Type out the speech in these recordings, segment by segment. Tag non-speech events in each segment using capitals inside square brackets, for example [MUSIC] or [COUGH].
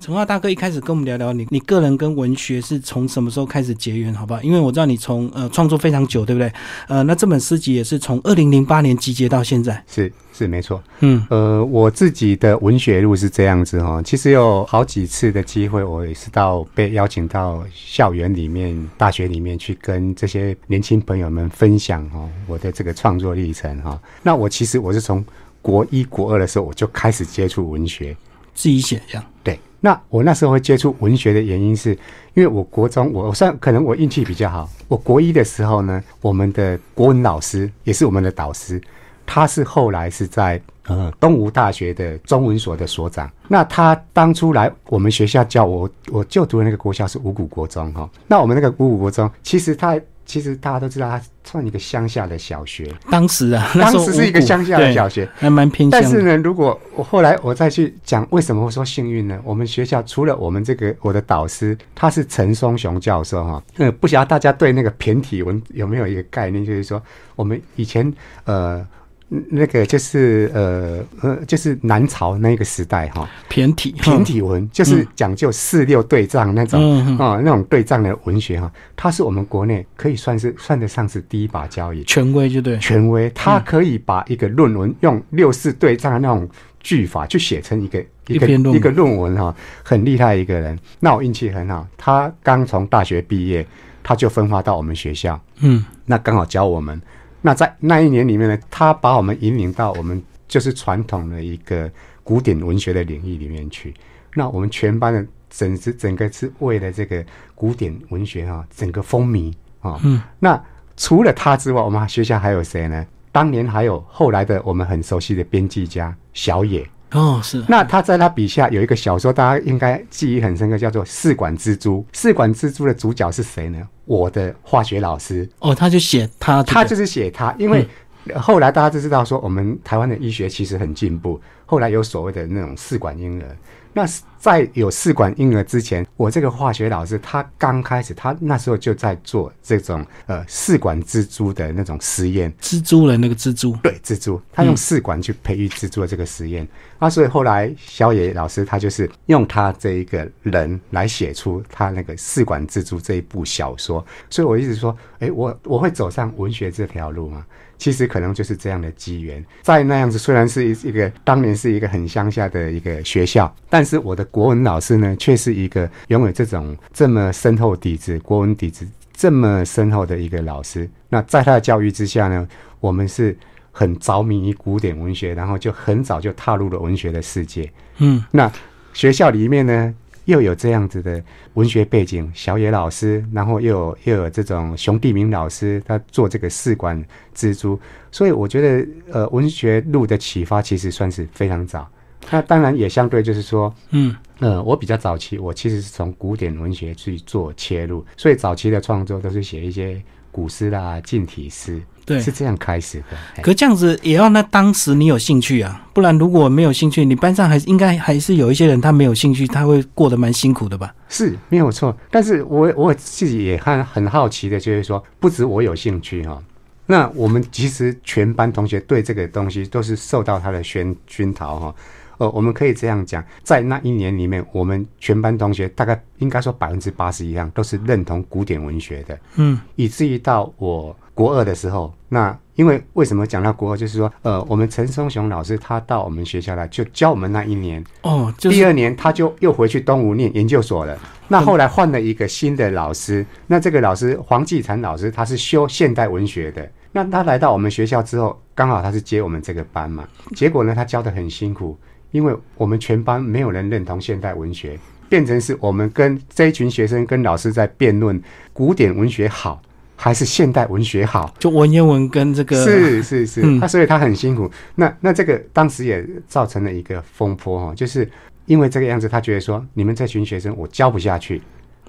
陈华大哥一开始跟我们聊聊你，你个人跟文学是从什么时候开始结缘？好不好？因为我知道你从呃创作非常久，对不对？呃，那这本诗集也是从二零零八年集结到现在。是是没错，嗯呃，我自己的文学路是这样子哈，其实有好几次的机会，我也是到被邀请到校园里面、大学里面去跟这些年轻朋友们分享哦我的这个创作历程哈。那我其实我是从国一、国二的时候我就开始接触文学，自己写这样。对，那我那时候会接触文学的原因是，因为我国中我算可能我运气比较好，我国一的时候呢，我们的国文老师也是我们的导师，他是后来是在呃东吴大学的中文所的所长。那他当初来我们学校教我，我就读的那个国校是五谷国中哈。那我们那个五谷国中，其实他其实大家都知道，它算一个乡下的小学，当时啊，[LAUGHS] 当时是一个乡下的小学。还蛮偏向。但是呢，如果我后来我再去讲为什么会说幸运呢？我们学校除了我们这个我的导师他是陈松雄教授哈，呃，不晓得大家对那个骈体文有没有一个概念？就是说我们以前呃那个就是呃呃就是南朝那个时代哈，骈体，骈体文就是讲究四六对仗那种嗯嗯哦那种对仗的文学哈，它是我们国内可以算是算得上是第一把交椅。权威就对。权威，他可以把一个论文用六四对仗的那种句法去写成一个一个一个论文哈，很厉害一个人。那我运气很好，他刚从大学毕业，他就分发到我们学校，嗯，那刚好教我们。那在那一年里面呢，他把我们引领到我们就是传统的一个古典文学的领域里面去。那我们全班的整是整个是为了这个古典文学哈、整个风靡啊。嗯，那除了他之外，我们学校还有谁呢？当年还有后来的我们很熟悉的编辑家小野。哦，是那他在他笔下有一个小说，大家应该记忆很深刻，叫做《试管蜘蛛》。试管蜘蛛的主角是谁呢？我的化学老师。哦，他就写他，他就是写他，因为后来大家就知道说，我们台湾的医学其实很进步，后来有所谓的那种试管婴儿。那在有试管婴儿之前，我这个化学老师他刚开始，他那时候就在做这种呃试管蜘蛛的那种实验。蜘蛛的那个蜘蛛，对蜘蛛，他用试管去培育蜘蛛的这个实验、啊，所以后来小野老师他就是用他这一个人来写出他那个试管蜘蛛这一部小说，所以我一直说，哎，我我会走上文学这条路嘛，其实可能就是这样的机缘，在那样子虽然是一一个当年是一个很乡下的一个学校，但是我的国文老师呢，却是一个拥有这种这么深厚底子国文底子这么深厚的一个老师。那在他的教育之下呢，我们是很着迷于古典文学，然后就很早就踏入了文学的世界。嗯，那学校里面呢，又有这样子的文学背景，小野老师，然后又有又有这种熊地明老师，他做这个试管蜘蛛，所以我觉得呃，文学路的启发其实算是非常早。那当然也相对就是说，嗯，呃，我比较早期，我其实是从古典文学去做切入，所以早期的创作都是写一些古诗啦、近体诗，对。是这样开始的。哎。可这样子也要那当时你有兴趣啊，不然如果没有兴趣，你班上还是应该还是有一些人他没有兴趣，他会过得蛮辛苦的吧？是没有错，但是我我自己也很很好奇的，就是说，不止我有兴趣哈、那我们其实全班同学对这个东西都是受到他的熏熏陶哈、呃，我们可以这样讲，在那一年里面，我们全班同学大概应该说百分之八十以上都是认同古典文学的，嗯，以至于到我国二的时候，那因为为什么讲到国二，就是说，呃，我们陈松雄老师他到我们学校来就教我们那一年，哦，就是第二年他就又回去东吴念研究所了。那后来换了一个新的老师，那这个老师黄继禅老师他是修现代文学的。那他来到我们学校之后，刚好他是接我们这个班嘛。结果呢，他教的很辛苦，因为我们全班没有人认同现代文学，变成是我们跟这一群学生跟老师在辩论古典文学好还是现代文学好。就文言文跟这个是是是，嗯他所以他很辛苦。那那这个当时也造成了一个风波哈，就是因为这个样子，他觉得说你们这群学生我教不下去，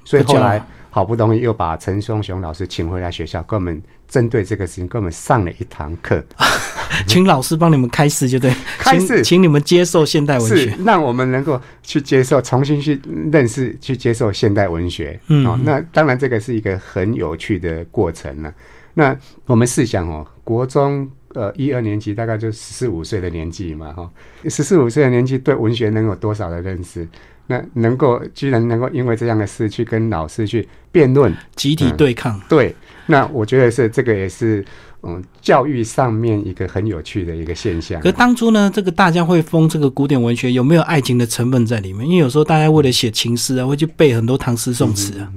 所以后来好不容易又把陈松雄老师请回来学校，跟我们针对这个事情跟我们上了一堂课，[LAUGHS] 请老师帮你们开示，就对，开示请请你们接受现代文是学。让我们能够去接受，重新去认识、去接受现代文学。嗯哦，那当然这个是一个很有趣的过程呢。那我们试想哦，国中呃一二年级大概就十四五岁的年纪嘛，哈、十四五岁的年纪对文学能有多少的认识？那能够居然能够因为这样的事去跟老师去辩论，集体对抗，对，那我觉得是这个也是嗯教育上面一个很有趣的一个现象。可当初呢，这个大家会封这个古典文学，有没有爱情的成分在里面？因为有时候大家为了写情诗啊，会去背很多唐诗宋词啊。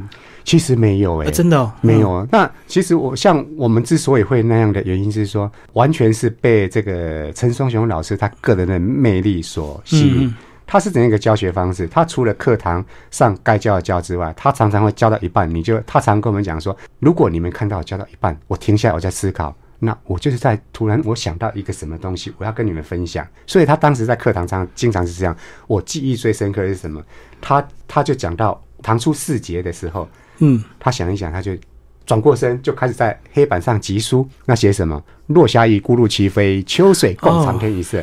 其实没有哎、啊真的哦，没有啊。那其实我像我们之所以会那样的原因是说，完全是被这个陈松雄老师他个人的魅力所吸引。嗯嗯他是怎样一个教学方式？他除了课堂上该教的教之外，他常常会教到一半，你就他常跟我们讲说，如果你们看到教到一半，我停下来我在思考，那我就是在突然我想到一个什么东西，我要跟你们分享。所以他当时在课堂上经常是这样。我记忆最深刻的是什么？他他就讲到唐初四节的时候，嗯，他想一想，他就转过身，就开始在黑板上疾书。那写什么？落霞与孤鹭齐飞，秋水共长天一色。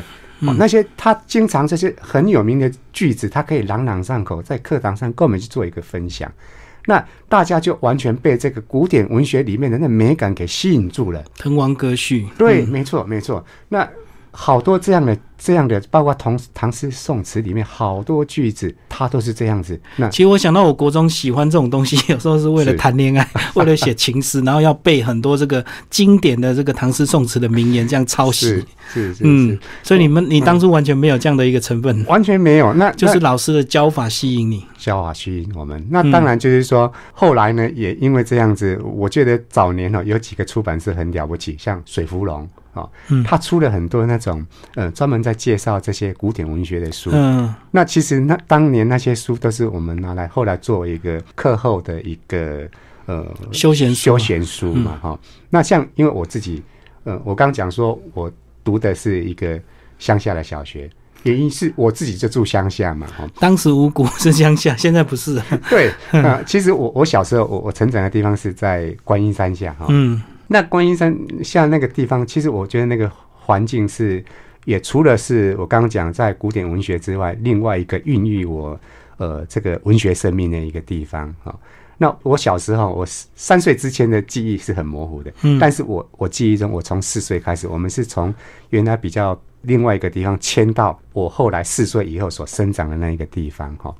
那些他经常这些很有名的句子，他可以朗朗上口，在课堂上跟我们去做一个分享。那大家就完全被这个古典文学里面的那美感给吸引住了。滕王阁序，对，嗯没错，没错。那好多这样的、这样的，包括唐唐诗宋词里面好多句子，它都是这样子。那其实我想到，我国中喜欢这种东西，有时候是为了是谈恋爱，[LAUGHS] 为了写情诗，然后要背很多这个经典的这个唐诗宋词的名言，这样抄是袭。是是嗯是，，所以你们你当初完全没有这样的一个成分，完全没有。那就是老师的教法吸引你。教法吸引我们。那当然就是说，后来呢，也因为这样子，我觉得早年哦，有几个出版社很了不起，像水芙蓉哦，嗯。他出了很多那种呃专门在介绍这些古典文学的书。嗯。那其实那当年那些书都是我们拿来后来作为一个课后的一个呃休闲书。休闲书嘛哈、那像因为我自己呃，我刚讲说我读的是一个乡下的小学。原因是我自己就住乡下嘛，哈，当时五谷是乡下，现在不是。对，啊，其实我我小时候我我成长的地方是在观音山下哈，嗯那观音山下那个地方，其实我觉得那个环境是，也除了是我刚刚讲在古典文学之外，另外一个孕育我呃这个文学生命的一个地方哈。那我小时候，我三岁之前的记忆是很模糊的，但是我我记忆中，我从四岁开始，我们是从原来比较另外一个地方迁到我后来四岁以后所生长的那一个地方哈。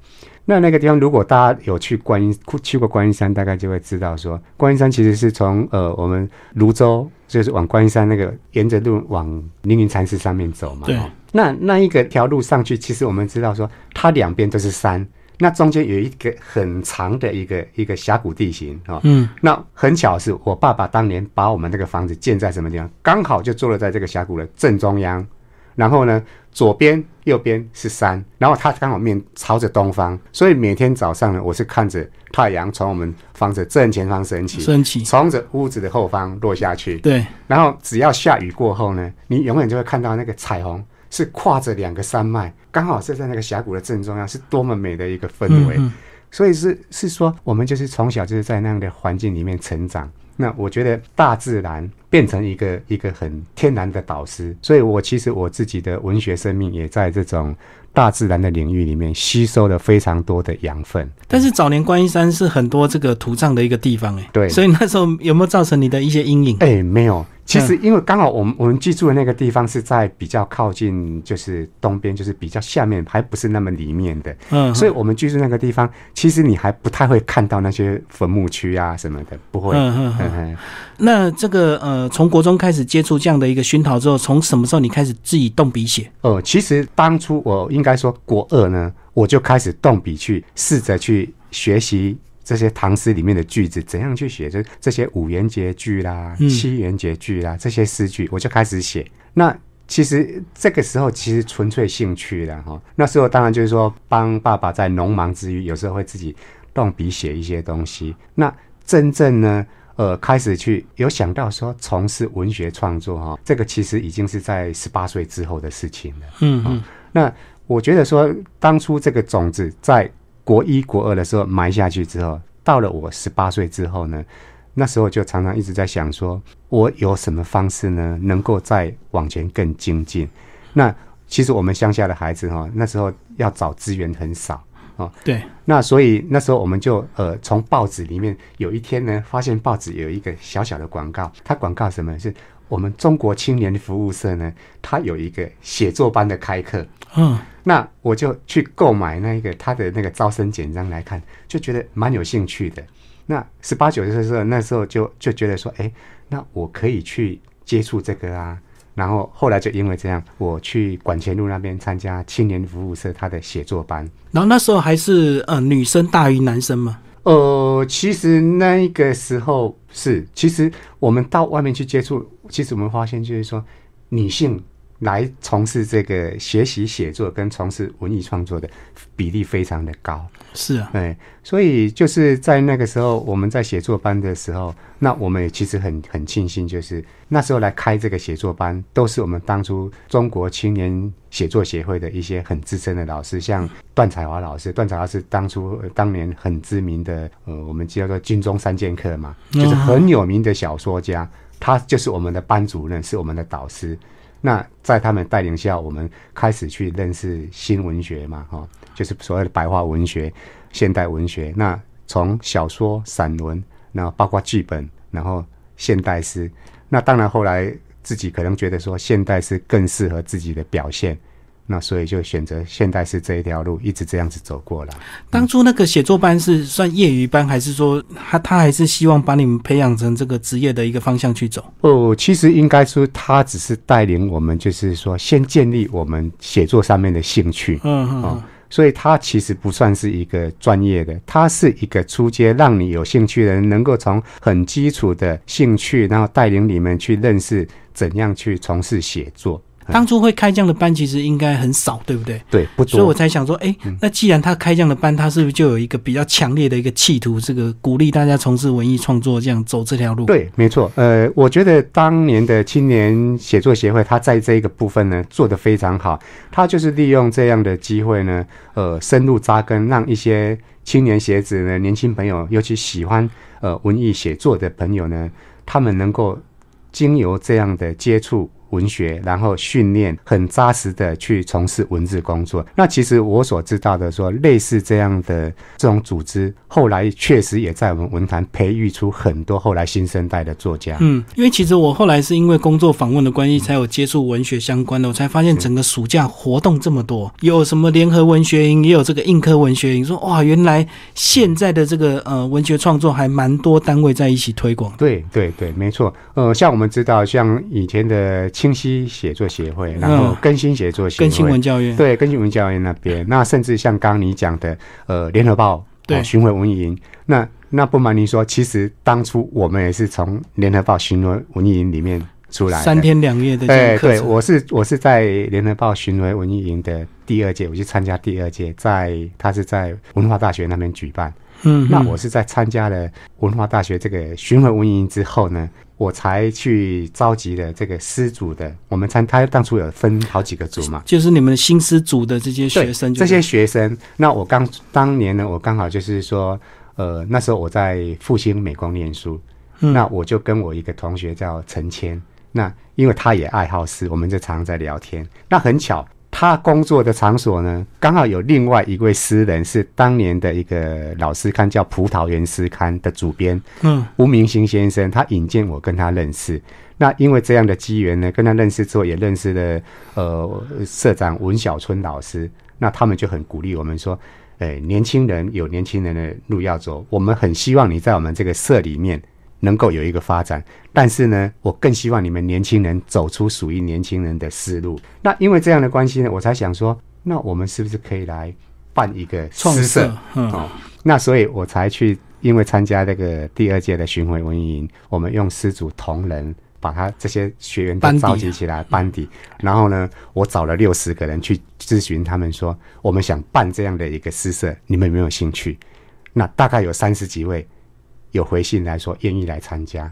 那那个地方，如果大家有去观音去过观音山，大概就会知道说，观音山其实是从呃我们泸州就是往观音山那个沿着路往凌云禅寺上面走嘛。那那一个条路上去，其实我们知道说，它两边都是山，那中间有一个很长的一个一个峡谷地形啊。哦嗯那很巧是我爸爸当年把我们那个房子建在什么地方，刚好就坐落在这个峡谷的正中央。然后呢，左边、右边是山，然后它刚好面朝着东方，所以每天早上呢，我是看着太阳从我们房子正前方升起，升起从着屋子的后方落下去。对，然后只要下雨过后呢，你永远就会看到那个彩虹是跨着两个山脉，刚好是在那个峡谷的正中央，是多么美的一个氛围。嗯嗯所以是是说，我们就是从小就是在那样的环境里面成长。那我觉得大自然变成一个一个很天然的导师，所以我其实我自己的文学生命也在这种大自然的领域里面吸收了非常多的养分。但是早年观音山是很多这个土葬的一个地方，哎，对所以那时候有没有造成你的一些阴影？哎、没有。其实，因为刚好我们我们居住的那个地方是在比较靠近，就是东边，就是比较下面，还不是那么里面的，嗯，所以我们居住那个地方，其实你还不太会看到那些坟墓区啊什么的，不会。嗯嗯嗯嗯嗯那这个呃，从国中开始接触这样的一个熏陶之后，从什么时候你开始自己动笔写？哦，其实当初我应该说国二呢，我就开始动笔去试着去学习这些唐诗里面的句子，怎样去写，就这些五言绝句啦、嗯七言绝句啦这些诗句，我就开始写。那其实这个时候其实纯粹兴趣了哈。那时候当然就是说帮爸爸在农忙之余，有时候会自己动笔写一些东西。那真正呢？呃，开始去有想到说从事文学创作哈，这个其实已经是在十八岁之后的事情了。嗯嗯那我觉得说，当初这个种子在国一、国二的时候埋下去之后，到了我十八岁之后呢，那时候就常常一直在想说，我有什么方式呢，能够再往前更精进？那其实我们乡下的孩子哈，那时候要找资源很少。对，那所以那时候我们就呃从报纸里面有一天呢，发现报纸有一个小小的广告，它广告什么是我们中国青年服务社呢，它有一个写作班的开课，嗯，那我就去购买那个他的那个招生简章来看，就觉得蛮有兴趣的。那十八九岁的时候，那时候就就觉得说，哎，那我可以去接触这个啊。然后后来就因为这样，我去管前路那边参加青年服务社他的写作班。然后那时候还是呃女生大于男生吗？呃，其实那个时候是，其实我们到外面去接触，其实我们发现就是说，女性来从事这个学习写作跟从事文艺创作的比例非常的高。是啊，对，所以就是在那个时候，我们在写作班的时候，那我们也其实很很庆幸，就是那时候来开这个写作班，都是我们当初中国青年写作协会的一些很资深的老师，像段彩华老师。段彩华是当初当年很知名的，呃，我们叫做军中三剑客嘛，就是很有名的小说家，他就是我们的班主任，是我们的导师。那在他们带领下，我们开始去认识新文学嘛，哈，就是所谓的白话文学、现代文学。那从小说、散文，那包括剧本，然后现代诗。那当然后来自己可能觉得说，现代诗更适合自己的表现。那所以就选择现代诗这一条路，一直这样子走过来。当初那个写作班是算业余班，还是说他他还是希望把你们培养成这个职业的一个方向去走？哦，其实应该说他只是带领我们，就是说先建立我们写作上面的兴趣。嗯嗯。所以他其实不算是一个专业的，他是一个初阶，让你有兴趣的人能够从很基础的兴趣，然后带领你们去认识怎样去从事写作。当初会开这样的班，其实应该很少，对不对？对，不多。所以我才想说，哎，那既然他开这样的班，他是不是就有一个比较强烈的一个企图，这个鼓励大家从事文艺创作，这样走这条路？对，没错。呃，我觉得当年的青年写作协会，他在这一个部分呢做得非常好。他就是利用这样的机会呢，呃，深入扎根，让一些青年学子呢、年轻朋友，尤其喜欢呃文艺写作的朋友呢，他们能够经由这样的接触。文学，然后训练很扎实的去从事文字工作。那其实我所知道的，说类似这样的这种组织，后来确实也在我们文坛培育出很多后来新生代的作家。嗯，因为其实我后来是因为工作访问的关系，才有接触文学相关的，我才发现整个暑假活动这么多，有什么联合文学营，也有这个硬科文学营。说哇，原来现在的这个呃文学创作还蛮多单位在一起推广。对对对，没错。呃，像我们知道，像以前的。清晰写作协会，然后更新写作协会，更新文教院，对，更新文教院那边，那甚至像刚刚你讲的，呃，联合报对。巡回文艺营，那那不瞒您说，其实当初我们也是从联合报巡回文艺营里面出来，三天两夜的对对，我是我是在联合报巡回文艺营的第二届，我去参加第二届，在他是在文化大学那边举办，嗯，那我是在参加了文化大学这个巡回文营之后呢。我才去召集了这个师组的，我们参他当初有分好几个组嘛，就是你们新师组的这些学生，这些学生。那我刚当年呢，我刚好就是说，呃，那时候我在复兴美工念书，那我就跟我一个同学叫陈谦，那因为他也爱好诗，我们就常常在聊天。那很巧。他工作的场所呢，刚好有另外一位诗人，是当年的一个老师刊叫《葡萄园诗刊》的主编，嗯，吴明星先生，他引荐我跟他认识。那因为这样的机缘呢，跟他认识之后，也认识了呃社长文小春老师。那他们就很鼓励我们说，哎，年轻人有年轻人的路要走，我们很希望你在我们这个社里面。能够有一个发展，但是呢，我更希望你们年轻人走出属于年轻人的思路。那因为这样的关系呢，我才想说，那我们是不是可以来办一个诗社？哦，那所以我才去，因为参加这个第二届的巡回文艺营，我们用师祖同仁把他这些学员都召集起来班底，然后呢，我找了六十个人去咨询他们说，我们想办这样的一个诗社，你们有没有兴趣？那大概有三十几位。有回信来说愿意来参加，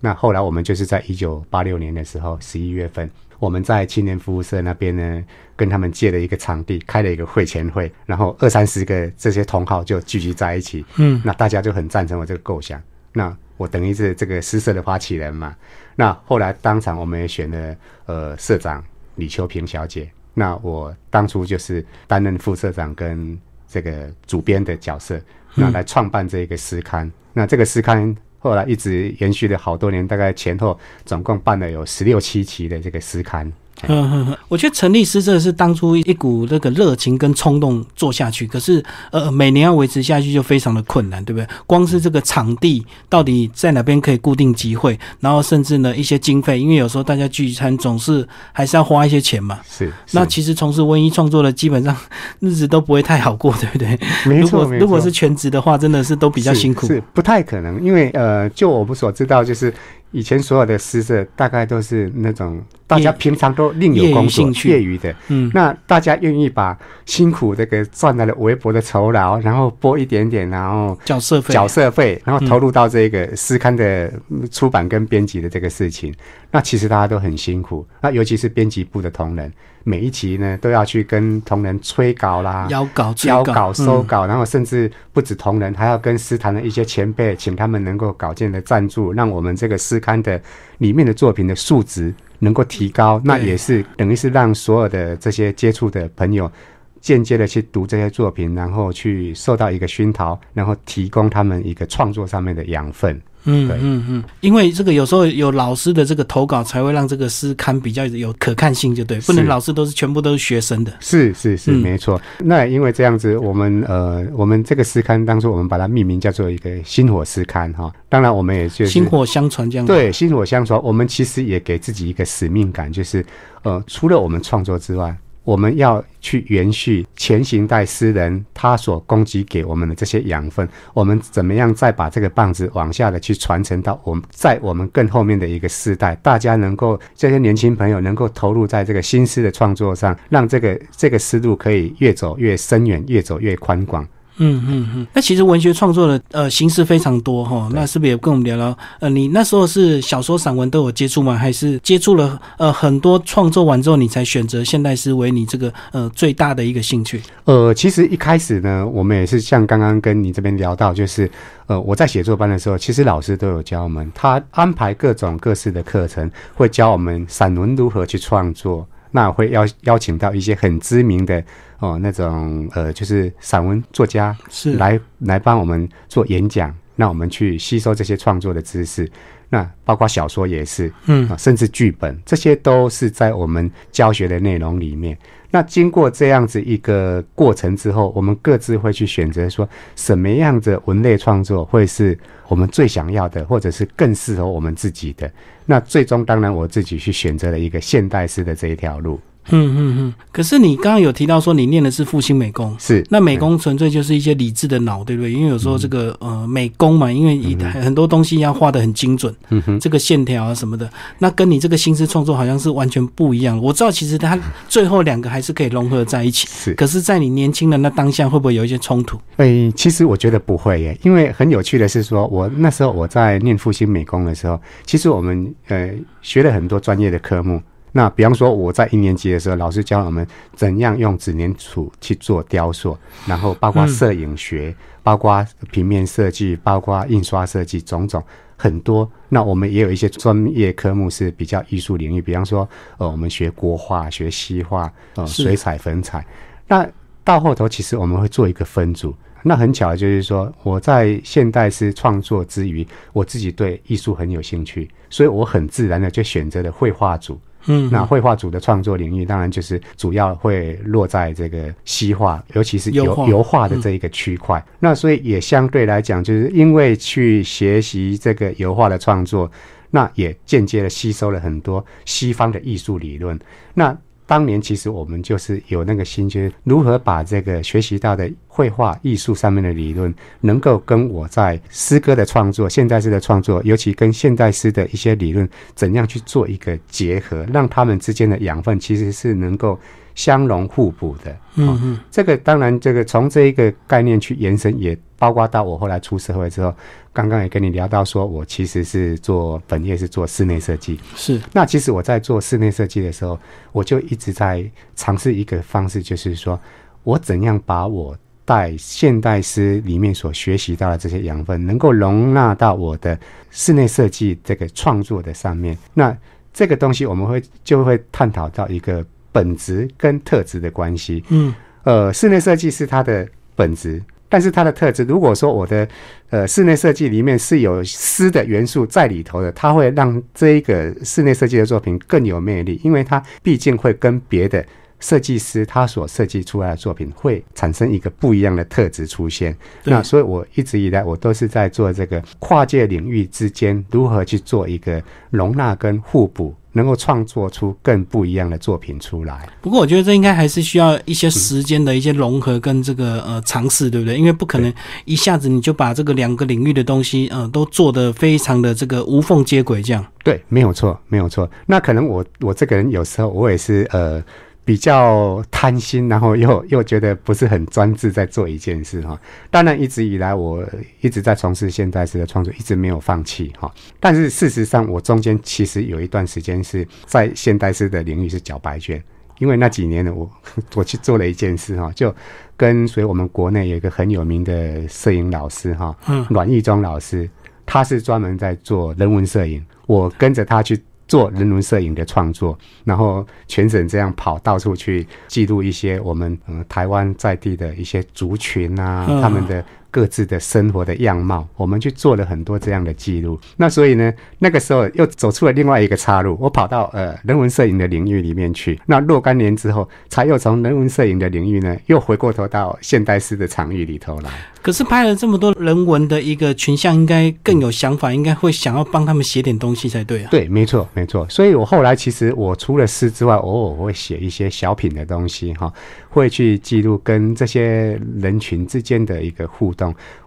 那后来我们就是在一九八六年的时候十一月份，我们在青年服务社那边呢，跟他们借了一个场地，开了一个会前会，然后二三十个这些同好就聚集在一起，嗯，那大家就很赞成我这个构想，那我等于是这个诗社的发起人嘛，那后来当场我们也选了呃社长李秋平小姐，那我当初就是担任副社长跟这个主编的角色。那来创办这个诗刊，那这个诗刊后来一直延续了好多年，大概前后总共办了有十六七期的这个诗刊。嗯哼哼，我觉得成立诗社是当初一股那个热情跟冲动做下去，可是呃每年要维持下去就非常的困难，对不对？光是这个场地到底在哪边可以固定集会，然后甚至呢一些经费，因为有时候大家聚餐总是还是要花一些钱嘛。是，那其实从事文艺创作的，基本上日子都不会太好过，对不对？没错，如果如果是全职的话，真的是都比较辛苦，是不太可能，因为呃，就我们所知道，就是以前所有的诗社大概都是那种大家平常都另有工作、业余的，嗯，那大家愿意把辛苦这个赚来的微薄的酬劳，然后拨一点点，然后缴社费，缴社费，然后投入到这个诗刊的出版跟编辑的这个事情。那其实大家都很辛苦，那尤其是编辑部的同仁，每一集呢都要去跟同仁催稿啦、邀稿、交稿、收稿，然后甚至不止同仁，还要跟诗坛的一些前辈，请他们能够稿件的赞助，让我们这个诗刊的里面的作品的素质能够提高。那也是等于是让所有的这些接触的朋友。间接的去读这些作品，然后去受到一个熏陶，然后提供他们一个创作上面的养分。嗯嗯嗯，因为这个有时候有老师的这个投稿，才会让这个诗刊比较有可看性，就对，不能老师都是全部都是学生的。是是是，没错。那因为这样子，我们呃，我们这个诗刊当初我们把它命名叫做一个“薪火诗刊”哈。当然，我们也就薪火相传这样。对，薪火相传，我们其实也给自己一个使命感，就是呃，除了我们创作之外。我们要去延续前行代诗人他所供给给我们的这些养分，我们怎么样再把这个棒子往下的去传承到我们在我们更后面的一个世代，大家能够这些年轻朋友能够投入在这个新诗的创作上，让这个这个思路可以越走越深远，越走越宽广。嗯嗯嗯，那其实文学创作的呃形式非常多哈，那是不是也跟我们聊聊？呃，你那时候是小说、散文都有接触吗？还是接触了呃很多创作完之后，你才选择现代诗为你这个呃最大的一个兴趣？呃，其实一开始呢，我们也是像刚刚跟你这边聊到，就是呃我在写作班的时候，其实老师都有教我们，他安排各种各式的课程，会教我们散文如何去创作。那会邀邀请到一些很知名的哦，那种呃，就是散文作家是来来帮我们做演讲，让我们去吸收这些创作的知识。那包括小说也是，嗯，甚至剧本，这些都是在我们教学的内容里面。那经过这样子一个过程之后，我们各自会去选择说，什么样的文类创作会是我们最想要的，或者是更适合我们自己的。那最终，当然我自己去选择了一个现代式的这一条路。嗯嗯嗯，可是你刚刚有提到说你念的是复兴美工，是那美工纯粹就是一些理智的脑，对不对？因为有时候这个呃美工嘛，因为很多东西要画的很精准，嗯哼，这个线条啊什么的，那跟你这个心思创作好像是完全不一样。我知道其实它最后两个还是可以融合在一起，是。可是，在你年轻的那当下，会不会有一些冲突？哎，其实我觉得不会耶，因为很有趣的是说，我那时候我在念复兴美工的时候，其实我们呃学了很多专业的科目。那比方说，我在一年级的时候，老师教我们怎样用纸粘土去做雕塑，然后包括摄影学，包括平面设计，包括印刷设计，种种很多。那我们也有一些专业科目是比较艺术领域，比方说，呃，我们学国画、学西画，呃，水彩、粉彩。那到后头，其实我们会做一个分组。那很巧，就是说我在现代诗创作之余，我自己对艺术很有兴趣，所以我很自然的就选择了绘画组。嗯，那绘画组的创作领域当然就是主要会落在这个西画，尤其是油油画的这一个区块。那所以也相对来讲，就是因为去学习这个油画的创作，那也间接的吸收了很多西方的艺术理论。那当年其实我们就是有那个心，就是如何把这个学习到的绘画艺术上面的理论，能够跟我在诗歌的创作、现代诗的创作，尤其跟现代诗的一些理论，怎样去做一个结合，让他们之间的养分其实是能够相容互补的。嗯嗯，这个当然，这个从这一个概念去延伸，也包括到我后来出社会之后。刚刚也跟你聊到，说我其实是做本业是做室内设计。是，那其实我在做室内设计的时候，我就一直在尝试一个方式，就是说我怎样把我在现代诗里面所学习到的这些养分，能够容纳到我的室内设计这个创作的上面。那这个东西我们会就会探讨到一个本质跟特质的关系。嗯，呃，室内设计是它的本质。但是它的特质，如果说我的呃室内设计里面是有诗的元素在里头的，它会让这一个室内设计的作品更有魅力，因为它毕竟会跟别的。设计师他所设计出来的作品会产生一个不一样的特质出现。那所以我一直以来我都是在做这个跨界领域之间如何去做一个容纳跟互补，能够创作出更不一样的作品出来。不过我觉得这应该还是需要一些时间的一些融合跟这个呃尝试，对不对？因为不可能一下子你就把这个两个领域的东西呃都做得非常的这个无缝接轨，这样。对，没有错，没有错。那可能我我这个人有时候我也是呃。比较贪心，然后又 [LAUGHS] 又觉得不是很专制，在做一件事哈。当然，一直以来我一直在从事现代诗的创作，一直没有放弃哈。但是事实上，我中间其实有一段时间是在现代诗的领域是搅白卷，因为那几年呢，我 [LAUGHS] 我去做了一件事哈，就跟随我们国内有一个很有名的摄影老师哈，嗯，阮义忠老师，他是专门在做人文摄影，我跟着他去。做人文摄影的创作，然后全省这样跑，到处去记录一些我们嗯台湾在地的一些族群啊，他们的。各自的生活的样貌，我们去做了很多这样的记录。那所以呢，那个时候又走出了另外一个岔路，我跑到呃人文摄影的领域里面去。那若干年之后，才又从人文摄影的领域呢，又回过头到现代诗的场域里头来。可是拍了这么多人文的一个群像，应该更有想法，应该会想要帮他们写点东西才对啊。对，没错，没错。所以我后来其实我除了诗之外，偶尔会写一些小品的东西哈，会去记录跟这些人群之间的一个互。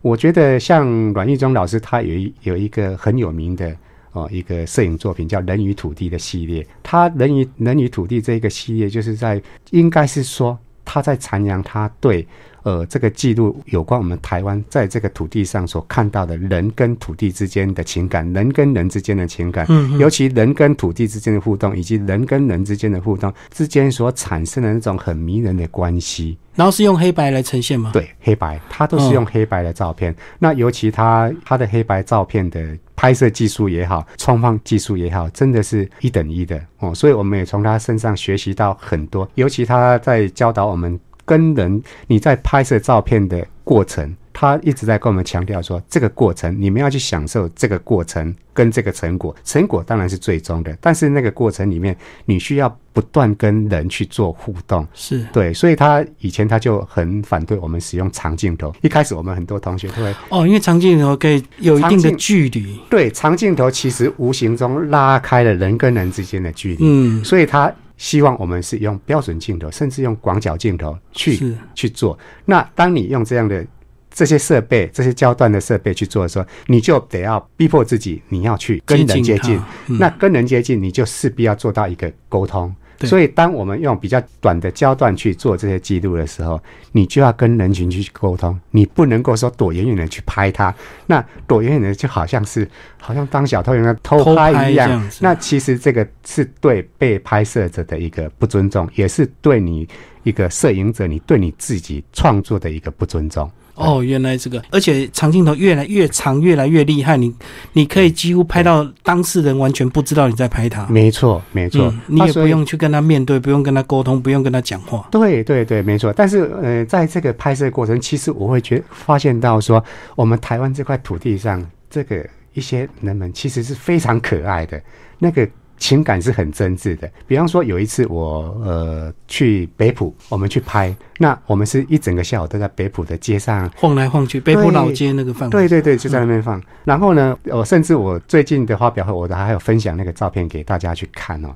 我觉得像阮玉忠老师，他有一有一个很有名的哦一个摄影作品，叫《人与土地》的系列。他《人与人与土地》这个系列，就是在应该是说他在阐扬他对。呃，这个记录有关我们台湾在这个土地上所看到的人跟土地之间的情感，人跟人之间的情感，嗯，尤其人跟土地之间的互动，以及人跟人之间的互动之间所产生的那种很迷人的关系。然后是用黑白来呈现吗？对，黑白，它都是用黑白的照片。那尤其他他的黑白照片的拍摄技术也好，创放技术也好，真的是一等一的哦。所以我们也从他身上学习到很多，尤其他在教导我们。跟人，你在拍摄照片的过程，他一直在跟我们强调说，这个过程你们要去享受这个过程跟这个成果，成果当然是最终的，但是那个过程里面，你需要不断跟人去做互动，是。对，所以他以前他就很反对我们使用长镜头，一开始我们很多同学都会哦，因为长镜头可以有一定的距离，对，长镜头其实无形中拉开了人跟人之间的距离，嗯，所以他。希望我们是用标准镜头，甚至用广角镜头去去做。那当你用这样的这些设备、这些焦段的设备去做的时候，你就得要逼迫自己，你要去跟人接近。那跟人接近，你就势必要做到一个沟通。所以，当我们用比较短的焦段去做这些记录的时候，你就要跟人群去沟通，你不能够说躲远远的去拍他。那躲远远的就好像是好像当小偷一样偷拍一样。那其实这个是对被拍摄者的一个不尊重，也是对你一个摄影者，你对你自己创作的一个不尊重。哦，原来这个，而且长镜头越来越长，越来越厉害。你你可以几乎拍到当事人完全不知道你在拍他。没错，没错，你也不用去跟他面对，不用跟他沟通，不用跟他讲话。对对对，没错。但是呃，在这个拍摄过程，其实我会觉发现到说，我们台湾这块土地上，这个一些人们其实是非常可爱的那个。情感是很真挚的。比方说，有一次我呃去北浦，我们去拍，那我们是一整个下午都在北浦的街上晃来晃去，北浦老街那个放。对对对，就在那边放。然后呢，我甚至我最近的发表会，我都还有分享那个照片给大家去看哦。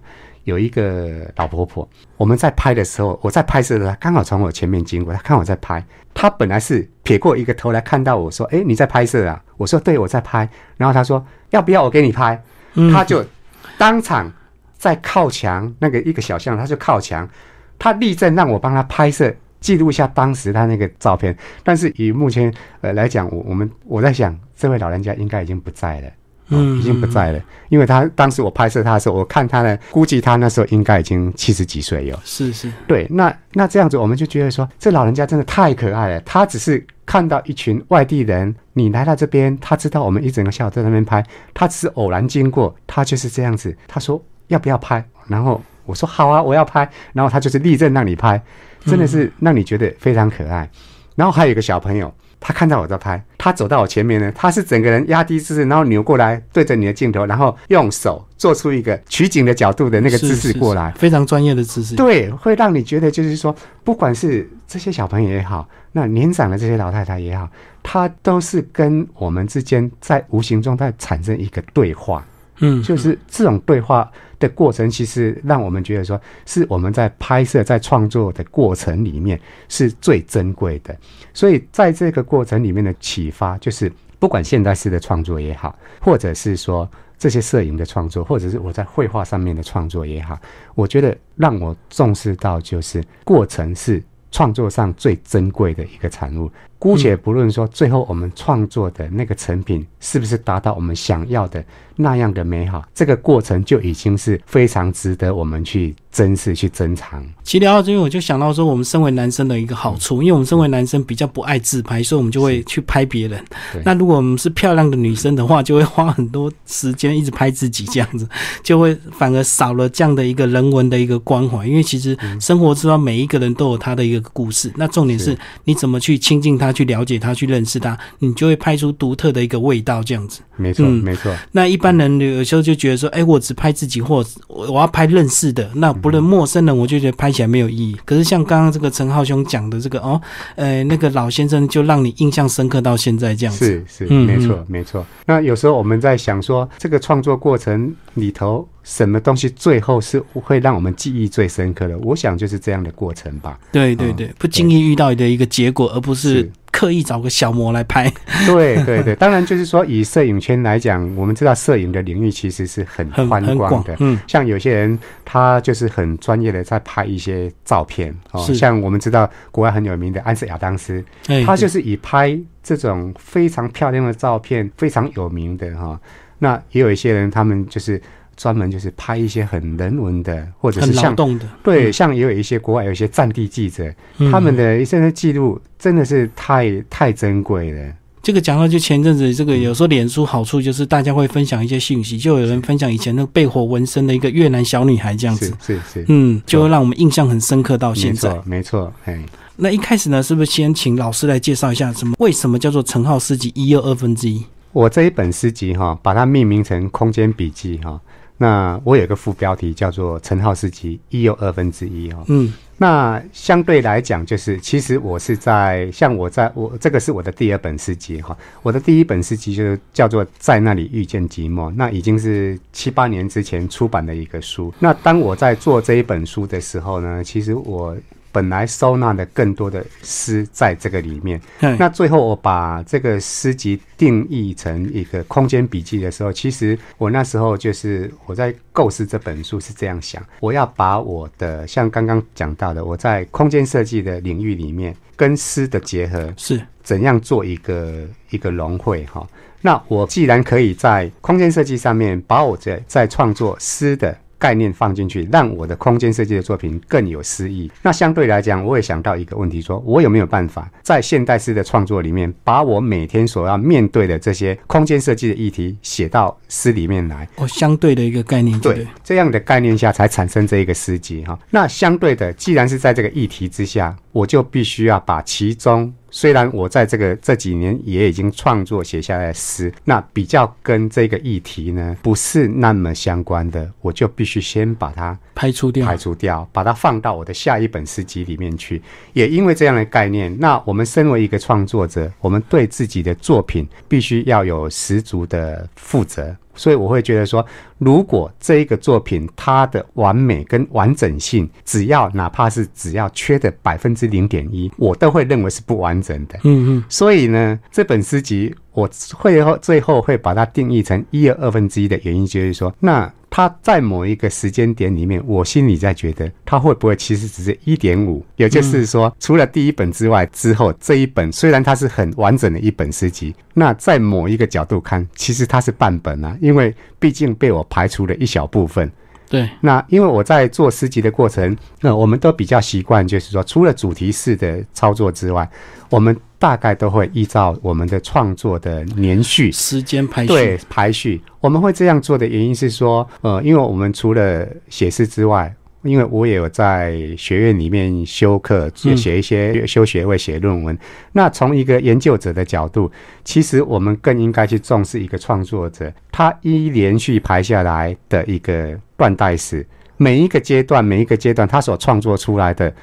有一个老婆婆，我们在拍的时候，我在拍摄的时候，刚好从我前面经过，她看我在拍，她本来是撇过一个头来看到我说：“哎，你在拍摄啊？”我说：“对，我在拍。”然后她说：“要不要我给你拍？”她就。当场在靠墙那个一个小巷，他就靠墙，他立正让我帮他拍摄记录一下当时他那个照片。但是以目前呃来讲，我我们我在想，这位老人家应该已经不在了，嗯，已经不在了，因为他当时我拍摄他的时候，我看他呢，估计他那时候应该已经七十几岁有。是是，对，那那这样子我们就觉得说，这老人家真的太可爱了。他只是看到一群外地人。你来到这边，他知道我们一整个下午在那边拍，他只是偶然经过，他就是这样子。他说要不要拍？然后我说好啊，我要拍。然后他就是立正让你拍，真的是让你觉得非常可爱。然后还有一个小朋友，他看到我在拍，他走到我前面呢，他是整个人压低姿势，然后扭过来对着你的镜头，然后用手做出一个取景的角度的那个姿势过来，非常专业的姿势。对，会让你觉得就是说，不管是这些小朋友也好，那年长的这些老太太也好，他都是跟我们之间在无形中在产生一个对话。嗯，就是这种对话的过程，其实让我们觉得说，是我们在拍摄、在创作的过程里面是最珍贵的。所以在这个过程里面的启发，就是不管现代式的创作也好，或者是说这些摄影的创作，或者是我在绘画上面的创作也好，我觉得让我重视到，就是过程是创作上最珍贵的一个产物。姑且不论说最后我们创作的那个成品是不是达到我们想要的那样的美好，这个过程就已经是非常值得我们去珍视、去珍藏。其实聊到这边，我就想到说，我们身为男生的一个好处，因为我们身为男生比较不爱自拍，所以我们就会去拍别人。那如果我们是漂亮的女生的话，就会花很多时间一直拍自己，这样子 [LAUGHS] 就会反而少了这样的一个人文的一个关怀。因为其实生活之中每一个人都有他的一个故事，那重点是你怎么去亲近他。他去了解他，去认识他，你就会拍出独特的一个味道，这样子。没错，没错。那一般人有时候就觉得说，哎，我只拍自己，或我我要拍认识的，那不论陌生人，我就觉得拍起来没有意义。可是像刚刚这个陈浩兄讲的这个哦，呃，那个老先生就让你印象深刻到现在这样子。是是，没错没错。那有时候我们在想说，这个创作过程里头。什么东西最后是会让我们记忆最深刻的？我想就是这样的过程吧。对对对，不经意遇到的一个结果，而不是刻意找个小模来拍。[LAUGHS] 对对对，当然就是说，以摄影圈来讲，我们知道摄影的领域其实是很宽广的。嗯，像有些人他就是很专业的在拍一些照片哦，像我们知道国外很有名的安瑟亚当斯，他就是以拍这种非常漂亮的照片非常有名的哈。那也有一些人，他们就是。专门就是拍一些很人文的，或者是像对，像也有一些国外有一些战地记者，他们的一些记录真的是太太珍贵了。这个讲到就前阵子，这个有时候脸书好处就是大家会分享一些信息，就有人分享以前那个被火纹身的一个越南小女孩这样子，是是，嗯，就会让我们印象很深刻到现在。没错，没错。哎，那一开始呢，是不是先请老师来介绍一下，什么为什么叫做陈浩诗集一又二分之一？我这一本诗集哈，把它命名成空间笔记哈。那我有个副标题叫做“陈浩诗集一又二分之一”哦，嗯，那相对来讲，就是其实我是在像我在我这个是我的第二本诗集哈，我的第一本诗集就是叫做《在那里遇见寂寞》，那已经是七八年之前出版的一个书。那当我在做这一本书的时候呢，其实我。本来收纳的更多的诗在这个里面，那最后我把这个诗集定义成一个空间笔记的时候，其实我那时候就是我在构思这本书是这样想：我要把我的像刚刚讲到的，我在空间设计的领域里面跟诗的结合是怎样做一个一个融汇哈。那我既然可以在空间设计上面把我在在创作诗的。概念放进去，让我的空间设计的作品更有诗意。那相对来讲，我也想到一个问题：说我有没有办法在现代诗的创作里面，把我每天所要面对的这些空间设计的议题写到诗里面来？哦，相对的一个概念，对这样的概念下才产生这一个诗集哈。那相对的，既然是在这个议题之下，我就必须要把其中。虽然我在这个这几年也已经创作写下来诗，那比较跟这个议题呢不是那么相关的，我就必须先把它排除掉，排除掉，把它放到我的下一本诗集里面去。也因为这样的概念，那我们身为一个创作者，我们对自己的作品必须要有十足的负责。所以我会觉得说，如果这一个作品它的完美跟完整性，只要哪怕是只要缺的百分之零点一，我都会认为是不完整的。嗯嗯。所以呢，这本诗集我会后最后会把它定义成一二二分之一的原因，就是说那。它在某一个时间点里面，我心里在觉得，他会不会其实只是一点五？也就是说，除了第一本之外，之后这一本虽然它是很完整的一本诗集，那在某一个角度看，其实它是半本啊，因为毕竟被我排除了一小部分。对，那因为我在做诗集的过程，那我们都比较习惯，就是说，除了主题式的操作之外，我们大概都会依照我们的创作的年序、时间排序。对，排序。我们会这样做的原因是说，呃，因为我们除了写诗之外，因为我也有在学院里面修课，也写一些修学位、写论文。那从一个研究者的角度，其实我们更应该去重视一个创作者，他一连续排下来的一个断代史，每一个阶段、每一个阶段他所创作出来的。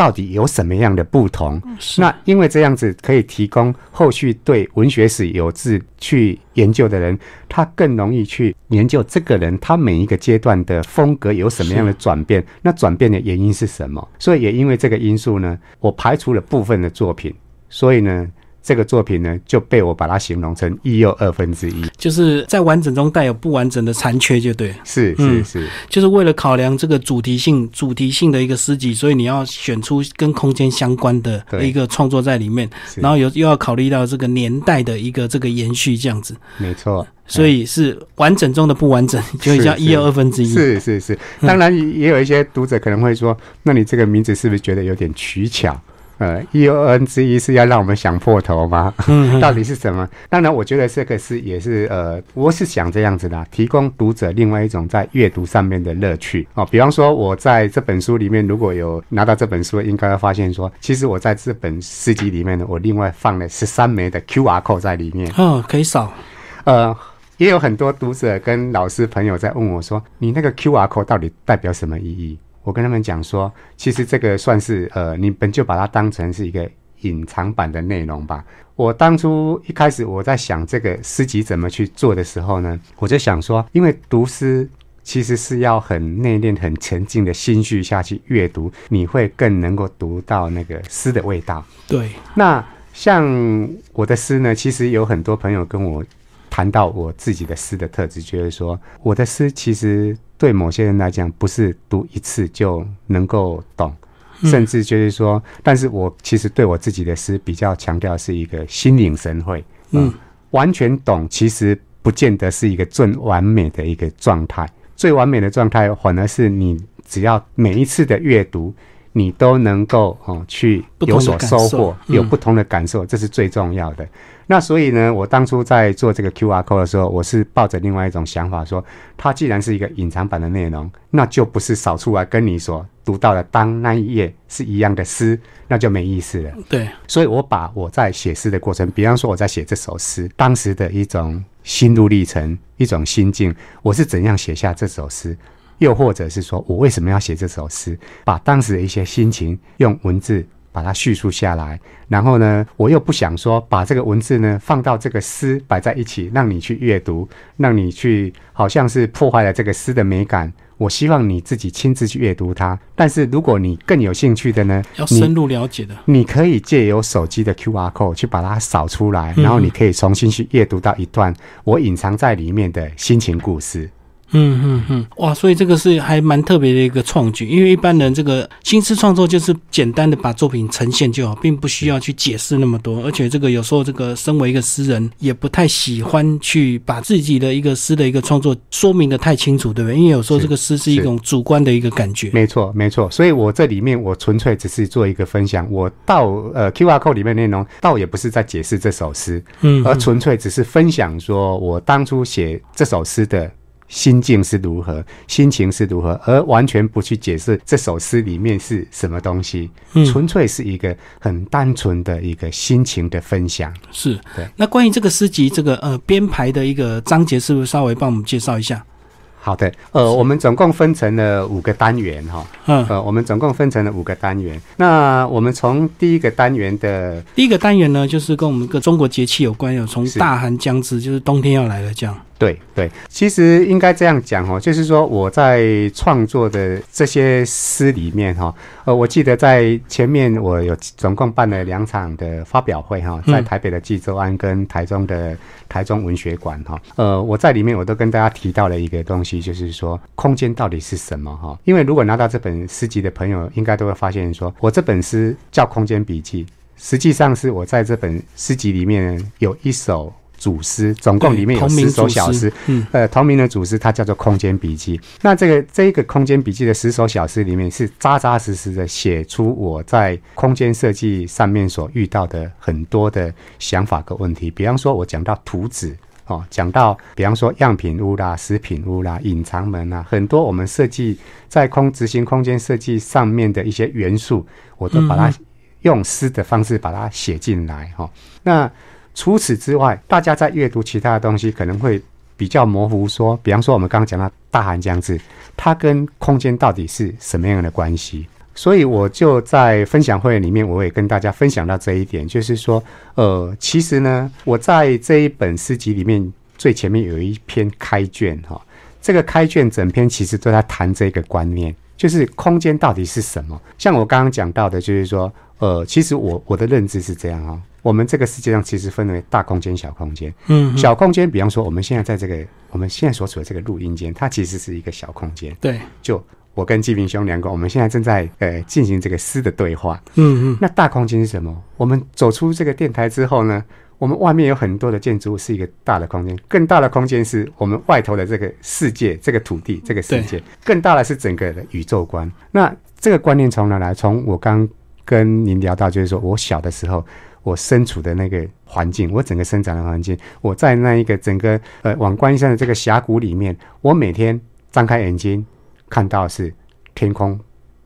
到底有什么样的不同？那因为这样子可以提供后续对文学史有志去研究的人，他更容易去研究这个人他每一个阶段的风格有什么样的转变，那转变的原因是什么？所以也因为这个因素呢，我排除了部分的作品，所以呢，这个作品呢就被我把它形容成一又二分之一，就是在完整中带有不完整的残缺，就对了。是嗯是是，就是为了考量这个主题性、主题性的一个诗集，所以你要选出跟空间相关的一个创作在里面，然后有又要考虑到这个年代的一个这个延续，这样子，没错。所以是完整中的不完整，就叫一又二分之一。是是是，当然也有一些读者可能会说，那你这个名字是不是觉得有点取巧？呃，一又二分之一是要让我们想破头吗？嗯，到底是什么？当然，我觉得这个是也是呃，我是想这样子的啊，提供读者另外一种在阅读上面的乐趣哦。比方说，我在这本书里面如果有拿到这本书，应该会发现说，其实我在这本诗集里面呢，我另外放了十三枚的 QR code 在里面。哦，可以扫，呃，也有很多读者跟老师朋友在问我说：“你那个 QR code 到底代表什么意义？”我跟他们讲说，其实这个算是呃，你本就把它当成是一个隐藏版的内容吧。我当初一开始我在想这个诗集怎么去做的时候呢，我就想说，因为读诗其实是要很内敛、很沉静的心绪下去阅读，你会更能够读到那个诗的味道。对，那像我的诗呢，其实有很多朋友跟我谈到我自己的诗的特质，觉得说我的诗其实对某些人来讲，不是读一次就能够懂，嗯甚至就是说，但是我其实对我自己的诗比较强调是一个心领神会，嗯，完全懂，其实不见得是一个最完美的一个状态。最完美的状态，反而是你只要每一次的阅读，你都能够哦去有所收获，嗯有不同的感受，这是最重要的。那所以呢，我当初在做这个 QR code 的时候，我是抱着另外一种想法说，它既然是一个隐藏版的内容，那就不是扫出来跟你所读到的当那一页是一样的诗，那就没意思了。对，所以我把我在写诗的过程，比方说我在写这首诗，当时的一种心路历程、一种心境，我是怎样写下这首诗，又或者是说我为什么要写这首诗，把当时的一些心情用文字把它叙述下来，然后呢，我又不想说把这个文字呢放到这个诗摆在一起，让你去阅读，让你去好像是破坏了这个诗的美感。我希望你自己亲自去阅读它。但是如果你更有兴趣的呢，要深入了解的。你可以借由手机的 QR code 去把它扫出来，嗯然后你可以重新去阅读到一段我隐藏在里面的心情故事。嗯嗯嗯，哇，所以这个是还蛮特别的一个创举，因为一般人这个新诗创作就是简单的把作品呈现就好，并不需要去解释那么多，而且这个有时候这个身为一个诗人，也不太喜欢去把自己的一个诗的一个创作说明的太清楚，对不对？因为有时候这个诗是一种主观的一个感觉。没错，没错。所以我这里面我纯粹只是做一个分享，我到呃 QR code 里面内容，倒也不是在解释这首诗，嗯，而纯粹只是分享说我当初写这首诗的。心境是如何，心情是如何，而完全不去解释这首诗里面是什么东西，嗯纯粹是一个很单纯的一个心情的分享。是对。那关于这个诗集这个呃编排的一个章节，是不是稍微帮我们介绍一下？好的，呃，我们总共分成了五个单元哈，嗯，呃，我们总共分成了五个单元。那我们从第一个单元的第一个单元呢，就是跟我们个中国节气有关，有从大寒将至，就是冬天要来了这样。对对，其实应该这样讲哦，就是说我在创作的这些诗里面哈，呃，我记得在前面我有总共办了两场的发表会哈，在嗯台北的济州安跟台中的台中文学馆哈，呃，我在里面我都跟大家提到了一个东西，就是说空间到底是什么哈？因为如果拿到这本诗集的朋友，应该都会发现说，我这本诗叫《空间笔记》，实际上是我在这本诗集里面有一首。主诗总共里面有十首小诗，嗯，呃，同名的组诗它叫做《空间笔记》。那这个这一个《空间笔记》的十首小诗里面，是扎扎实实的写出我在空间设计上面所遇到的很多的想法和问题。比方说，我讲到图纸。哦，讲到比方说样品屋啦、食品屋啦、隐藏门啊，很多我们设计在空执行空间设计上面的一些元素，我都把它用诗的方式把它写进来哈、那除此之外，大家在阅读其他的东西可能会比较模糊说，比方说我们刚刚讲到大寒将至，它跟空间到底是什么样的关系？所以我就在分享会里面，我也跟大家分享到这一点，就是说，呃，其实呢，我在这一本诗集里面最前面有一篇开卷哈、这个开卷整篇其实都在谈这个观念，就是空间到底是什么。像我刚刚讲到的，就是说，呃，其实我我的认知是这样哈、我们这个世界上其实分为大空间、小空间。嗯，小空间，比方说我们现在在这个我们现在所处的这个录音间，它其实是一个小空间。对，就我跟季平兄两个，我们现在正在呃进行这个诗的对话。嗯嗯，那大空间是什么？我们走出这个电台之后呢，我们外面有很多的建筑物，是一个大的空间。更大的空间是我们外头的这个世界，这个土地，这个世界。更大的是整个的宇宙观。那这个观念从哪来？从我刚跟您聊到，就是说我小的时候。我身处的那个环境，我整个生长的环境，我在那一个整个呃往观音山的这个峡谷里面，我每天张开眼睛看到是天空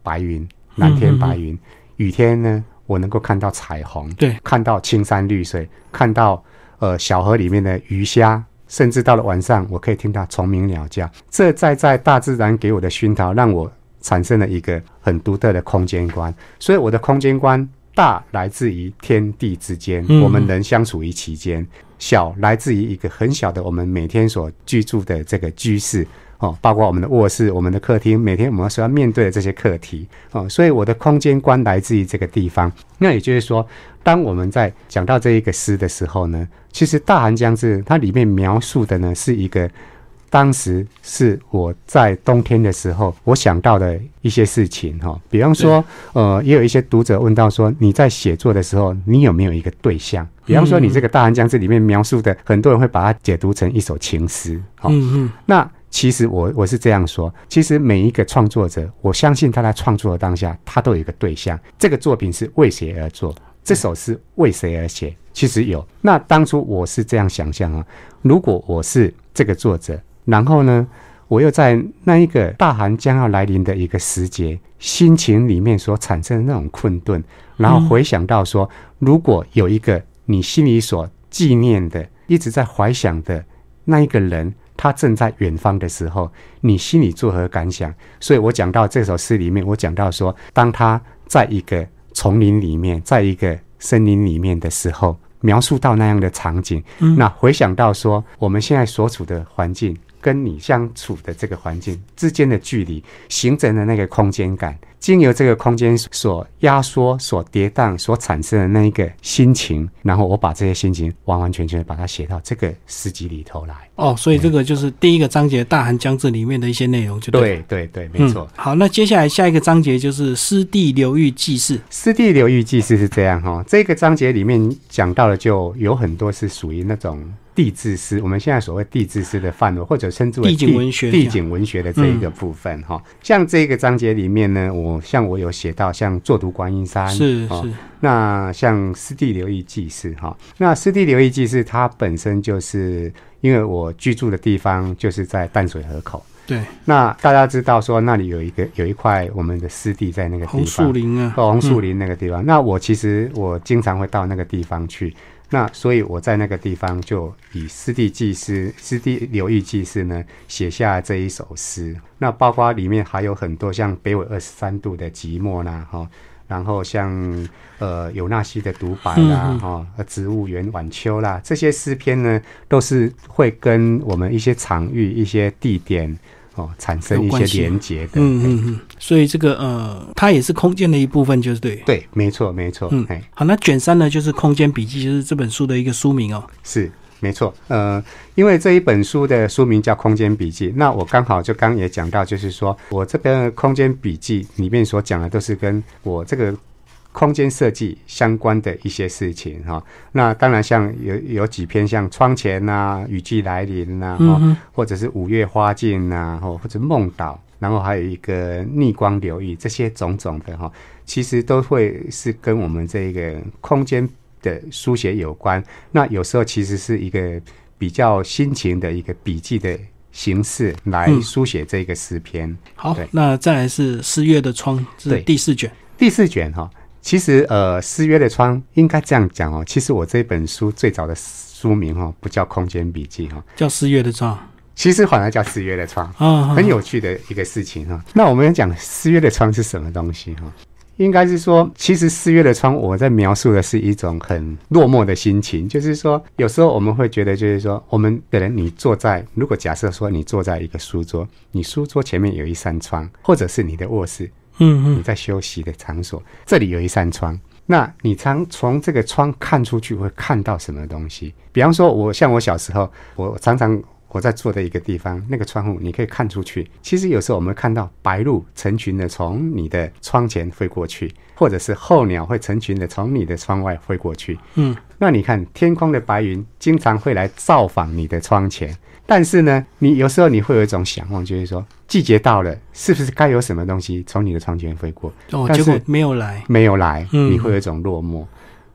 白云，蓝天白云，雨天呢，我能够看到彩虹，对，看到青山绿水，看到呃小河里面的鱼虾，甚至到了晚上，我可以听到虫鸣鸟叫。这在在大自然给我的熏陶，让我产生了一个很独特的空间观。所以我的空间观大来自于天地之间，嗯我们人相处于其间；小来自于一个很小的我们每天所居住的这个居室。哦，包括我们的卧室、我们的客厅，每天我们所要面对的这些课题哦，所以我的空间观来自于这个地方。那也就是说，当我们在讲到这一个诗的时候呢，其实《大寒将至》它里面描述的呢是一个当时是我在冬天的时候我想到的一些事情哈、比方说，呃，也有一些读者问到说，你在写作的时候，你有没有一个对象？比方说，你这个《大寒江这》里面描述的，很多人会把它解读成一首情诗，哈、嗯嗯，那其实我我是这样说，其实每一个创作者，我相信他在创作的当下，他都有一个对象。这个作品是为谁而做？这首诗为谁而写？其实有。那当初我是这样想象啊，如果我是这个作者，然后呢，我又在那一个大寒将要来临的一个时节，心情里面所产生的那种困顿，然后回想到说，如果有一个你心里所纪念的，一直在怀想的那一个人，他正在远方的时候，你心里作何感想？所以我讲到这首诗里面，我讲到说，当他在一个丛林里面，在一个森林里面的时候，描述到那样的场景，那回想到说，我们现在所处的环境。跟你相处的这个环境之间的距离，形成的那个空间感，经由这个空间所压缩、所跌宕、所产生的那一个心情，然后我把这些心情完完全全地把它写到这个诗集里头来。哦，所以这个就是第一个章节《大寒将至》里面的一些内容，就对了。对对对，没错嗯。。好，那接下来下一个章节就是湿地流域记事。湿地流域记事是这样哈、这个章节里面讲到的就有很多是属于那种地质诗，我们现在所谓地质诗的范围，或者称之为地景文学地景文学的这一个部分哈、像这个章节里面呢，我像我有写到像坐读观音山哦是是，那像湿地流域祭祀哈，那湿地流域祭祀它本身就是因为我居住的地方就是在淡水河口。对，那大家知道说那里有一个有一块我们的湿地在那个地方，红树林啊，哦红树林那个地方。那我其实我经常会到那个地方去，那所以我在那个地方就以湿地祭祀、湿地流域祭祀呢写下这一首诗。那包括里面还有很多像北纬二十三度的寂寞啦，哈、然后像呃有纳西的独白啦，哈、呃植物园晚秋啦，这些诗篇呢，都是会跟我们一些场域、一些地点哦产生一些连接的。嗯嗯嗯，所以这个呃，它也是空间的一部分，就是对。对，没错，没错，嗯哎，好，那卷三呢，就是《空间笔记》，就是这本书的一个书名哦。是没错，呃，因为这一本书的书名叫《空间笔记》，那我刚好就刚也讲到，就是说我这个《空间笔记》里面所讲的都是跟我这个空间设计相关的一些事情哈、那当然像有有几篇像窗前呐、雨季来临呐、或者是五月花径呐、或或者梦岛，然后还有一个逆光流域，这些种种的哈，其实都会是跟我们这个空间的书写有关。那有时候其实是一个比较心情的一个笔记的形式来嗯书写这个诗篇。好，那再来是四月的窗，这是第四卷。第四卷哈、其实呃，失约的窗应该这样讲哦。其实我这本书最早的书名哦、不叫《空间笔记》哈、叫四月的窗其实反而叫失约的窗。啊，很有趣的一个事情哈。那我们讲失约的窗是什么东西哈？应该是说，其实失约的窗，我在描述的是一种很落寞的心情，就是说，有时候我们会觉得，就是说，我们的人，你坐在，如果假设说你坐在一个书桌，你书桌前面有一扇窗，或者是你的卧室，嗯嗯，你在休息的场所，这里有一扇窗。那你常从这个窗看出去，会看到什么东西？比方说，我像我小时候，我常常我在坐的一个地方，那个窗户你可以看出去。其实有时候我们会看到白鹭成群的从你的窗前飞过去，或者是候鸟会成群的从你的窗外飞过去。嗯，那你看天空的白云经常会来造访你的窗前，但是呢，你有时候你会有一种想望，就是说季节到了，是不是该有什么东西从你的窗前飞过？哦，但是结果没有来。没有来，嗯你会有一种落寞。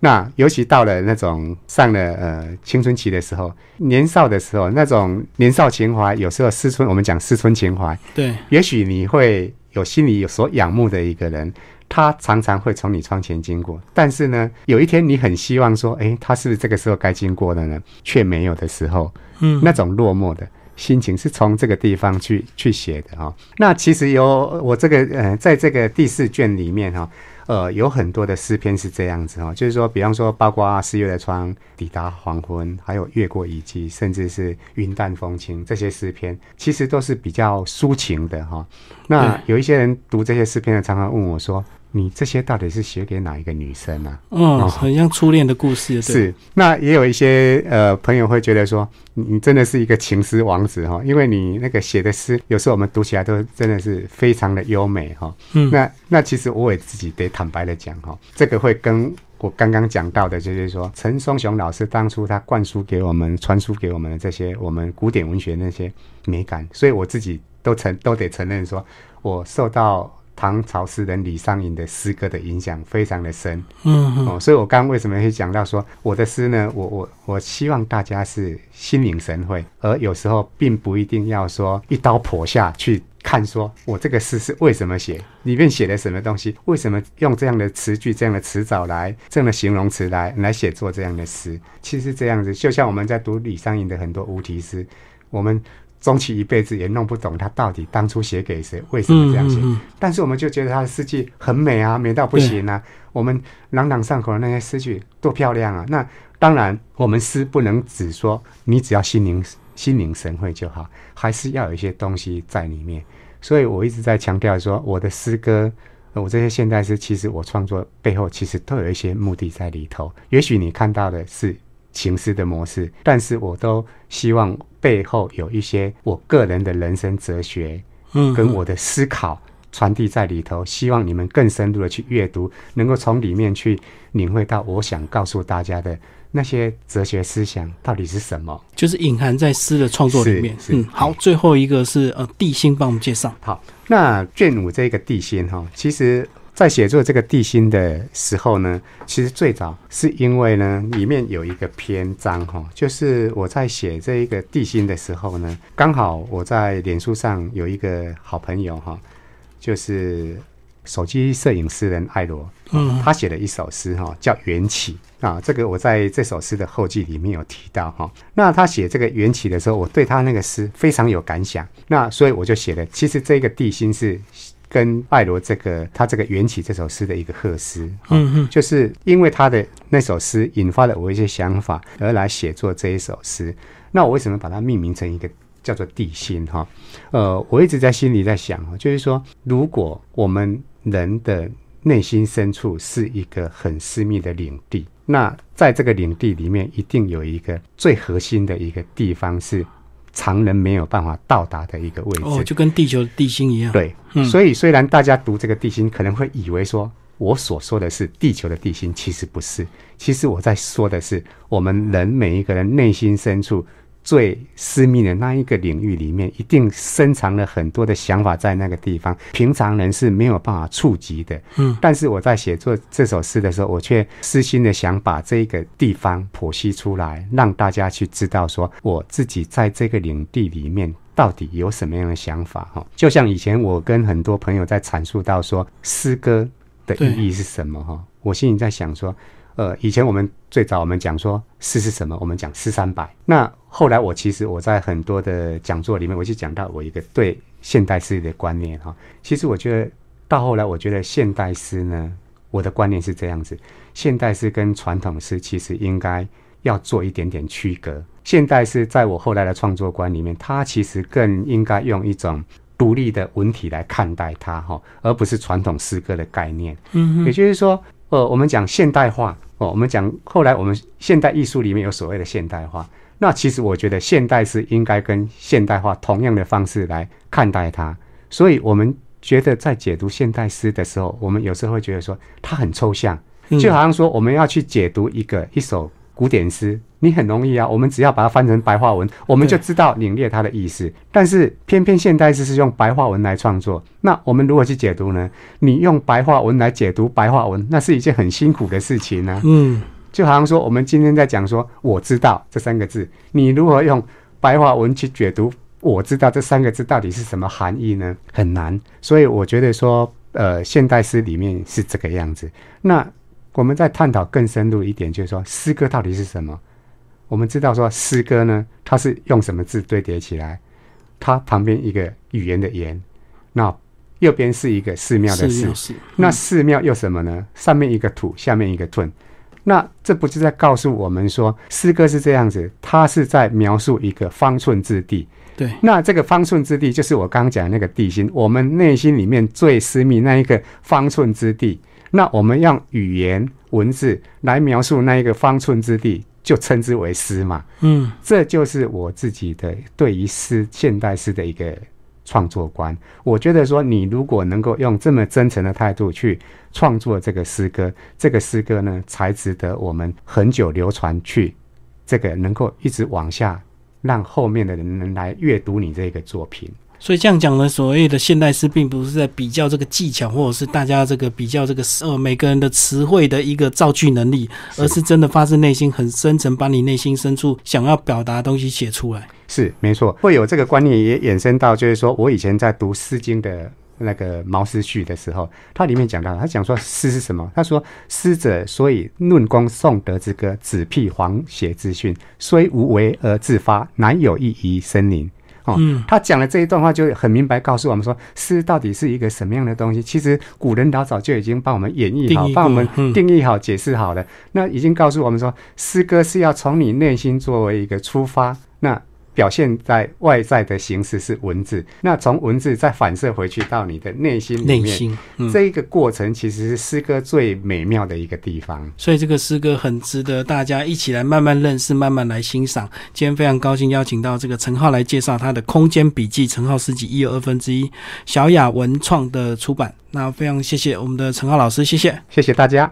那尤其到了那种上了呃青春期的时候，年少的时候，那种年少情怀，有时候思春，我们讲思春情怀，对，也许你会有心里有所仰慕的一个人，他常常会从你窗前经过，但是呢，有一天你很希望说，哎，他是不是这个时候该经过的呢？却没有的时候，嗯，那种落寞的心情是从这个地方去去写的哈、哦。那其实有我这个呃，在这个第四卷里面哈、呃，有很多的诗篇是这样子哈、哦，就是说，比方说，包括四月的窗、抵达黄昏，还有越过遗迹，甚至是云淡风轻这些诗篇，其实都是比较抒情的哈、那有一些人读这些诗篇的，常常问我说：“你这些到底是写给哪一个女生啊？”嗯，很像初恋的故事。是，那也有一些呃朋友会觉得说，你你真的是一个情诗王子哈，因为你那个写的诗，有时候我们读起来都真的是非常的优美哈。嗯，那那其实我也自己得坦白的讲哈，这个会跟我刚刚讲到的，就是说陈松雄老师当初他灌输给我们、传输给我们的这些我们古典文学那些美感，所以我自己都承都得承认说，我受到。唐朝诗人李商隐的诗歌的影响非常的深，嗯嗯，哦，所以我刚刚为什么会讲到说我的诗呢？我我我希望大家是心领神会，而有时候并不一定要说一刀剖下去看，说我这个诗是为什么写，里面写的什么东西，为什么用这样的词句、这样的词藻来这样的形容词来来写作这样的诗。其实这样子，就像我们在读李商隐的很多无题诗，我们。终其一辈子也弄不懂他到底当初写给谁，为什么这样写。嗯嗯嗯但是我们就觉得他的诗句很美啊，美到不行啊。我们朗朗上口的那些诗句多漂亮啊！那当然，我们诗不能只说你只要心灵心领神会就好，还是要有一些东西在里面。所以我一直在强调说，我的诗歌，呃我这些现代诗，其实我创作背后其实都有一些目的在里头。也许你看到的是情诗的模式，但是我都希望背后有一些我个人的人生哲学，嗯，跟我的思考传递在里头，希望你们更深入的去阅读，能够从里面去领会到我想告诉大家的那些哲学思想到底是什么。就是隐含在诗的创作里面。嗯，好，最后一个是呃地心，帮我们介绍。好，那卷五这个地心哈，其实在写作这个地心的时候呢，其实最早是因为呢，里面有一个篇章哈，就是我在写这一个地心的时候呢，刚好我在脸书上有一个好朋友哈，就是手机摄影师人艾罗，嗯他写了一首诗哈，叫《缘起》啊。这个我在这首诗的后记里面有提到哈。那他写这个《缘起》的时候，我对他那个诗非常有感想，那所以我就写了。其实这个地心是跟艾罗这个他这个《缘起》这首诗的一个贺诗。嗯嗯就是因为他的那首诗引发了我一些想法，而来写作这一首诗。那我为什么把它命名成一个叫做地心哈？呃，我一直在心里在想哦，就是说，如果我们人的内心深处是一个很私密的领地，那在这个领地里面，一定有一个最核心的一个地方是常人没有办法到达的一个位置。哦，就跟地球的地心一样。，对，嗯所以虽然大家读这个地心可能会以为说我所说的是地球的地心，其实不是。其实我在说的是我们人每一个人内心深处最私密的那一个领域里面，一定深藏了很多的想法在那个地方，平常人是没有办法触及的。嗯，但是我在写作这首诗的时候，我却私心的想把这个地方剖析出来，让大家去知道说，我自己在这个领地里面到底有什么样的想法哈。就像以前我跟很多朋友在阐述到说，诗歌的意义是什么哈，我心里在想说。呃，以前我们最早我们讲说诗是什么，我们讲诗三百。那后来我其实我在很多的讲座里面，我就讲到我一个对现代诗的观念哈。其实我觉得到后来，我觉得现代诗呢，我的观念是这样子：现代诗跟传统诗其实应该要做一点点区隔。现代诗在我后来的创作观里面，它其实更应该用一种独立的文体来看待它哈，而不是传统诗歌的概念。嗯，也就是说，呃，我们讲现代化。哦，我们讲后来我们现代艺术里面有所谓的现代化，那其实我觉得现代是应该跟现代化同样的方式来看待它。所以，我们觉得在解读现代诗的时候，我们有时候会觉得说它很抽象，就好像说我们要去解读一个一首。古典诗，你很容易啊，我们只要把它翻成白话文，我们就知道领略它的意思。但是偏偏现代诗是用白话文来创作，那我们如何去解读呢？你用白话文来解读白话文，那是一件很辛苦的事情呢。嗯，就好像说我们今天在讲说“我知道”这三个字，你如何用白话文去解读“我知道”这三个字到底是什么含义呢？很难。所以我觉得说，呃，现代诗里面是这个样子。那我们在探讨更深入一点，就是说诗歌到底是什么？我们知道说诗歌呢，它是用什么字堆叠起来？它旁边一个语言的言，那右边是一个寺庙的寺，那寺庙又什么呢？上面一个土，下面一个盾。那这不是在告诉我们说诗歌是这样子？它是在描述一个方寸之地。对，那这个方寸之地就是我刚刚讲的那个地心，我们内心里面最私密那一个方寸之地。那我们用语言文字来描述那一个方寸之地，就称之为诗嘛。嗯，这就是我自己的对于诗现代诗的一个创作观。我觉得说，你如果能够用这么真诚的态度去创作这个诗歌，这个诗歌呢，才值得我们很久流传去，这个能够一直往下，让后面的人能来阅读你这个作品。所以这样讲呢，所谓的现代诗，并不是在比较这个技巧，或者是大家这个比较这个呃每个人的词汇的一个造句能力，而是真的发自内心、很深沉，把你内心深处想要表达的东西写出来。是没错，会有这个观念也衍生到，就是说我以前在读《诗经》的那个《毛诗序》的时候，它里面讲到，他讲说诗是什么？他说诗者，所以论功颂德之歌，子辟黄邪之训，虽无为而自发，难有益于森林。嗯，他讲的这一段话就很明白告诉我们说，诗到底是一个什么样的东西。其实古人老早就已经帮我们演绎好，帮我们定义好、解释好了。那已经告诉我们说，诗歌是要从你内心作为一个出发。那表现在外在的形式是文字，那从文字再反射回去到你的内心里面，这一个过程其实是诗歌最美妙的一个地方。所以这个诗歌很值得大家一起来慢慢认识、慢慢来欣赏。今天非常高兴邀请到这个陈浩来介绍他的《空间笔记》，陈浩诗集一有二分之一，小雅文创的出版。那非常谢谢我们的陈浩老师，谢谢，谢谢大家。